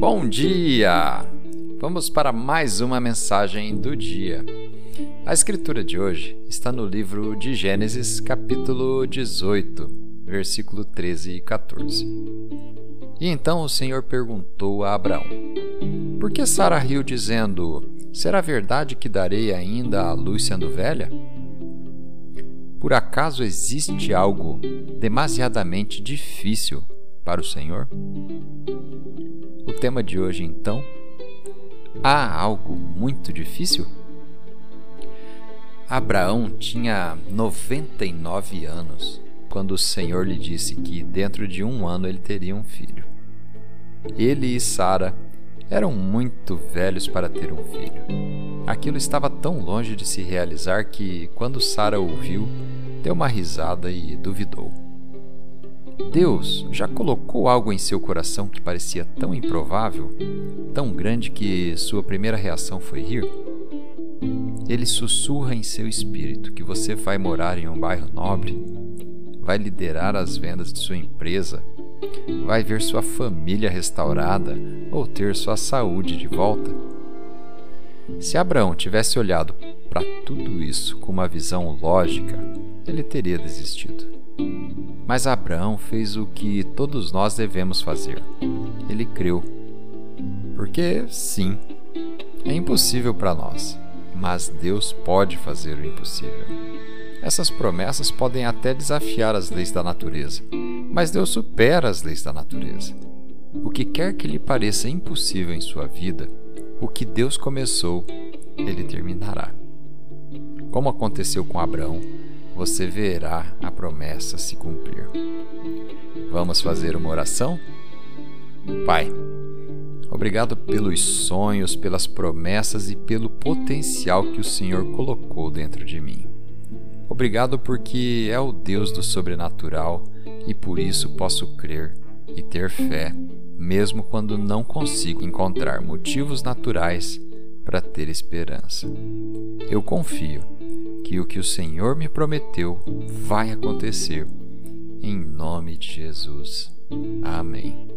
Bom dia! Vamos para mais uma mensagem do dia. A escritura de hoje está no livro de Gênesis, capítulo 18, versículo 13 e 14. E então o Senhor perguntou a Abraão: Por que Sara riu, dizendo: Será verdade que darei ainda a luz sendo velha? Por acaso existe algo demasiadamente difícil para o Senhor? Tema de hoje, então, há algo muito difícil? Abraão tinha 99 anos quando o Senhor lhe disse que dentro de um ano ele teria um filho. Ele e Sara eram muito velhos para ter um filho. Aquilo estava tão longe de se realizar que, quando Sara ouviu, deu uma risada e duvidou. Deus já colocou algo em seu coração que parecia tão improvável, tão grande que sua primeira reação foi rir? Ele sussurra em seu espírito que você vai morar em um bairro nobre, vai liderar as vendas de sua empresa, vai ver sua família restaurada ou ter sua saúde de volta. Se Abraão tivesse olhado para tudo isso com uma visão lógica, ele teria desistido. Mas Abraão fez o que todos nós devemos fazer. Ele creu. Porque, sim, é impossível para nós, mas Deus pode fazer o impossível. Essas promessas podem até desafiar as leis da natureza, mas Deus supera as leis da natureza. O que quer que lhe pareça impossível em sua vida, o que Deus começou, ele terminará. Como aconteceu com Abraão, você verá a promessa se cumprir. Vamos fazer uma oração? Pai, obrigado pelos sonhos, pelas promessas e pelo potencial que o Senhor colocou dentro de mim. Obrigado porque é o Deus do sobrenatural e por isso posso crer e ter fé, mesmo quando não consigo encontrar motivos naturais para ter esperança. Eu confio que o que o Senhor me prometeu vai acontecer. Em nome de Jesus. Amém.